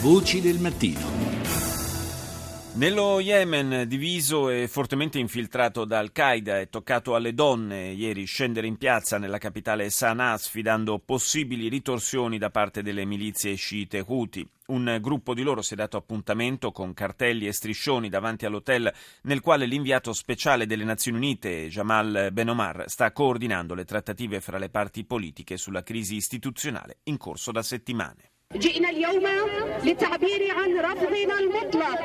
Voci del mattino. Nello Yemen, diviso e fortemente infiltrato da Al-Qaeda, è toccato alle donne ieri scendere in piazza nella capitale Sana'a sfidando possibili ritorsioni da parte delle milizie sciite Houthi. Un gruppo di loro si è dato appuntamento con cartelli e striscioni davanti all'hotel nel quale l'inviato speciale delle Nazioni Unite, Jamal Ben Omar, sta coordinando le trattative fra le parti politiche sulla crisi istituzionale in corso da settimane. جئنا اليوم للتعبير عن رفضنا المطلق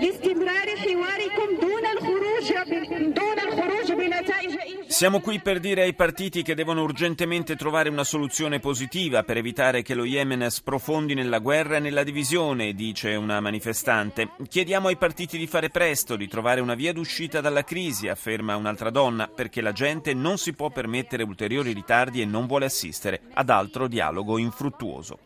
لاستمرار حواركم دون الخروج دون الخروج بنتائج Siamo qui per dire ai partiti che devono urgentemente trovare una soluzione positiva per evitare che lo Yemen sprofondi nella guerra e nella divisione, dice una manifestante. Chiediamo ai partiti di fare presto, di trovare una via d'uscita dalla crisi, afferma un'altra donna, perché la gente non si può permettere ulteriori ritardi e non vuole assistere ad altro dialogo infruttuoso.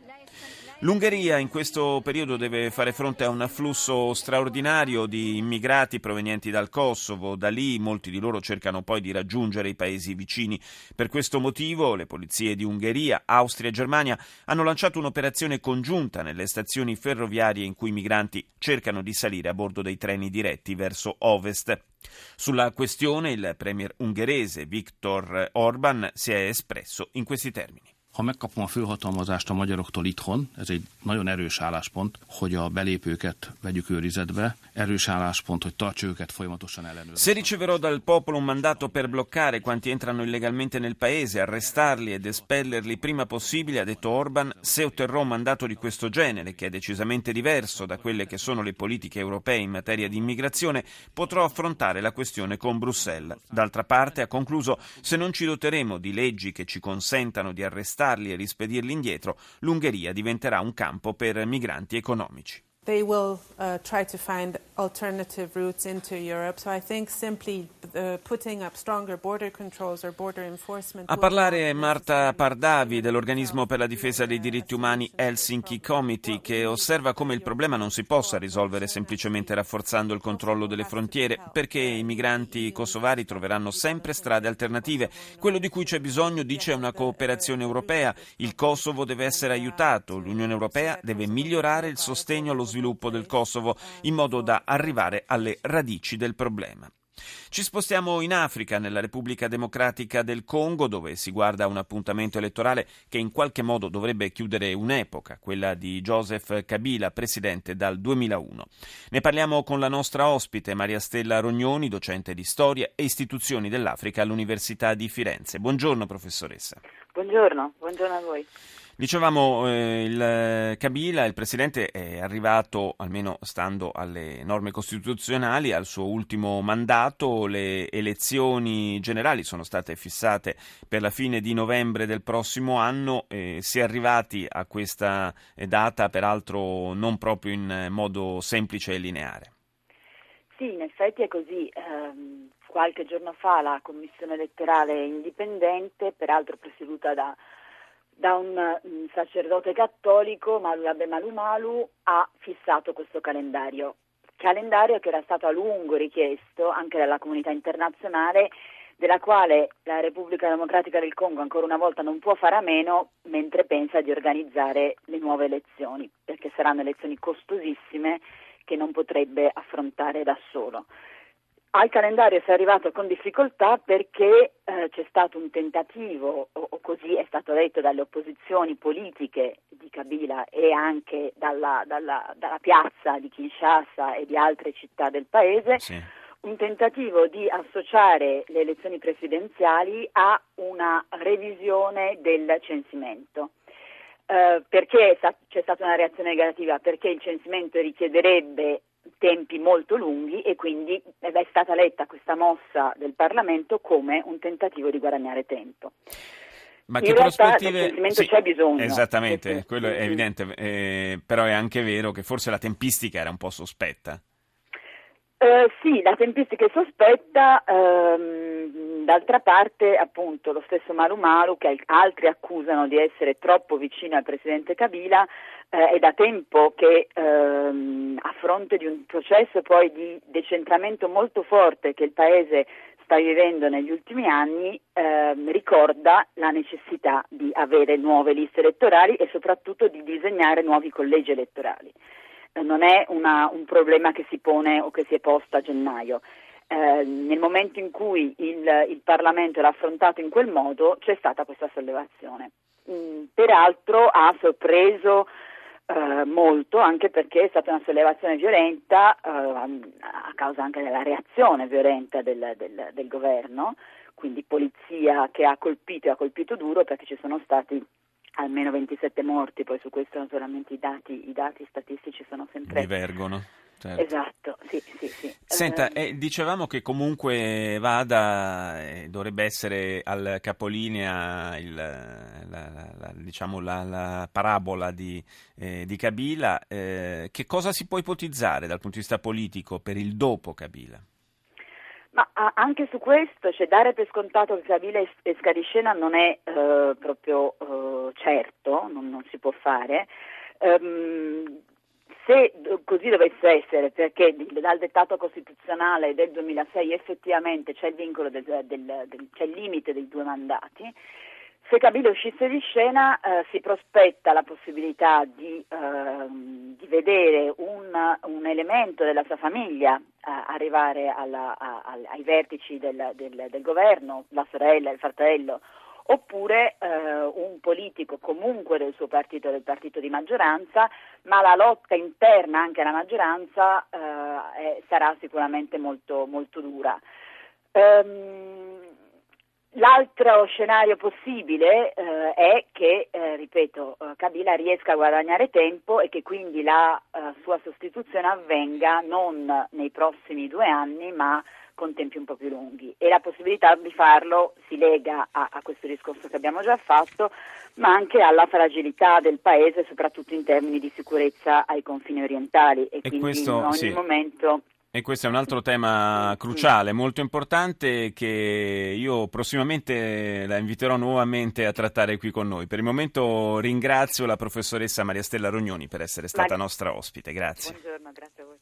L'Ungheria in questo periodo deve fare fronte a un afflusso straordinario di immigrati provenienti dal Kosovo. Da lì molti di loro cercano poi di raggiungere i paesi vicini. Per questo motivo le polizie di Ungheria, Austria e Germania hanno lanciato un'operazione congiunta nelle stazioni ferroviarie in cui i migranti cercano di salire a bordo dei treni diretti verso ovest. Sulla questione il premier ungherese Viktor Orban si è espresso in questi termini. Ha megkapom a főhatalmazást a magyaroktól itthon, ez egy nagyon erős álláspont, hogy a belépőket vegyük őrizetbe, erős álláspont, hogy tartsuk őket folyamatosan ellenőrzve. Se riceverò dal popolo un mandato per bloccare quanti entrano illegalmente nel paese, arrestarli ed espellerli prima possibile, ha detto Orban, se otterrò un mandato di questo genere, che è decisamente diverso da quelle che sono le politiche europee in materia di immigrazione, potrò affrontare la questione con Bruxelles. D'altra parte, ha concluso, se non ci doteremo di leggi che ci consentano di arrestare arrestarli e rispedirli indietro, l'Ungheria diventerà un campo per migranti economici. They will uh, try to find alternative routes into Europe. So I think simply uh, putting up stronger border controls or border enforcement. A parlare è Marta Pardavi dell'organismo per la difesa dei diritti umani Helsinki Committee che osserva come il problema non si possa risolvere semplicemente rafforzando il controllo delle frontiere perché i migranti kosovari troveranno sempre strade alternative. Quello di cui c'è bisogno, dice, è una cooperazione europea. Il Kosovo deve essere aiutato, l'Unione Europea deve migliorare il sostegno allo sviluppo del Kosovo in modo da arrivare alle radici del problema. Ci spostiamo in Africa, nella Repubblica Democratica del Congo, dove si guarda un appuntamento elettorale che in qualche modo dovrebbe chiudere un'epoca, quella di Joseph Kabila, presidente dal 2001. Ne parliamo con la nostra ospite, Maria Stella Rognoni, docente di storia e istituzioni dell'Africa all'Università di Firenze. Buongiorno, professoressa. Buongiorno, buongiorno a voi. Dicevamo, eh, il Kabila, il presidente, è arrivato, almeno stando alle norme costituzionali, al suo ultimo mandato. Le elezioni generali sono state fissate per la fine di novembre del prossimo anno. Eh, si è arrivati a questa data, peraltro non proprio in modo semplice e lineare. Sì, in effetti è così. Um, qualche giorno fa la commissione elettorale indipendente, peraltro presieduta da da un, un sacerdote cattolico, Malulabe Malumalu, ha fissato questo calendario. Calendario che era stato a lungo richiesto anche dalla comunità internazionale, della quale la Repubblica Democratica del Congo ancora una volta non può fare a meno mentre pensa di organizzare le nuove elezioni, perché saranno elezioni costosissime che non potrebbe affrontare da solo. Al calendario si è arrivato con difficoltà perché eh, c'è stato un tentativo, o, o, così è stato detto dalle opposizioni politiche di Kabila e anche dalla, dalla, dalla piazza di Kinshasa e di altre città del paese, sì. un tentativo di associare le elezioni presidenziali a una revisione del censimento. Uh, perché c'è stata una reazione negativa? Perché il censimento richiederebbe tempi molto lunghi e quindi è stata letta questa mossa del Parlamento come un tentativo di guadagnare tempo. Ma In che realtà prospettive... Sì, c'è bisogno. Esattamente, quello è evidente, eh, però è anche vero che forse la tempistica era un po' sospetta. Uh, sì, la tempistica è sospetta, ehm, d'altra parte appunto lo stesso Maru Maru che altri accusano di essere troppo vicino al presidente Kabila eh, è da tempo che ehm, a fronte di un processo poi di decentramento molto forte che il paese sta vivendo negli ultimi anni eh, ricorda la necessità di avere nuove liste elettorali e soprattutto di disegnare nuovi collegi elettorali. Eh, non è una, un problema che si pone o che si è posto a gennaio. Eh, nel momento in cui il, il, Parlamento l'ha affrontato in quel modo c'è stata questa sollevazione. Mm, peraltro ha sorpreso eh, molto, anche perché è stata una sollevazione violenta eh, a causa anche della reazione violenta del, del, del, governo, quindi polizia che ha colpito e ha colpito duro perché ci sono stati almeno 27 morti, poi su questo naturalmente i dati, i dati statistici sono sempre... Divergono. Certo. Esatto, sì, sì, sì. Senta, eh, dicevamo che comunque Vada eh, dovrebbe essere al capolinea il, la, la, la, diciamo la, parabola di, eh, di Kabila. Eh, che cosa si può ipotizzare dal punto di vista politico per il dopo Kabila? Ma anche su questo, cioè dare per scontato che Kabila esca di scena non è eh, proprio certo, non, non, si può fare. Um, se così dovesse essere, perché dal dettato costituzionale del 2006 effettivamente c'è il vincolo del, del, del, c'è il limite dei due mandati, se Kabila uscisse di scena eh, si prospetta la possibilità di, eh, di vedere un, un, elemento della sua famiglia eh, arrivare alla, a, ai vertici del, del, del governo, la sorella, il fratello oppure eh, un politico comunque del suo partito, del partito di maggioranza, ma la lotta interna anche alla maggioranza eh, sarà sicuramente molto, molto dura. Um, L'altro scenario possibile eh, è che, eh, ripeto, eh, Kabila riesca a guadagnare tempo e che quindi la eh, sua sostituzione avvenga non nei prossimi due anni, ma con tempi un po' più lunghi e la possibilità di farlo si lega a, a, questo discorso che abbiamo già fatto, ma anche alla fragilità del Paese, soprattutto in termini di sicurezza ai confini orientali e, e quindi questo, in ogni sì. momento e questo è un altro tema cruciale, molto importante, che io prossimamente la inviterò nuovamente a trattare qui con noi. Per il momento ringrazio la professoressa Maria Stella Rognoni per essere stata nostra ospite. Grazie. Buongiorno, grazie a voi.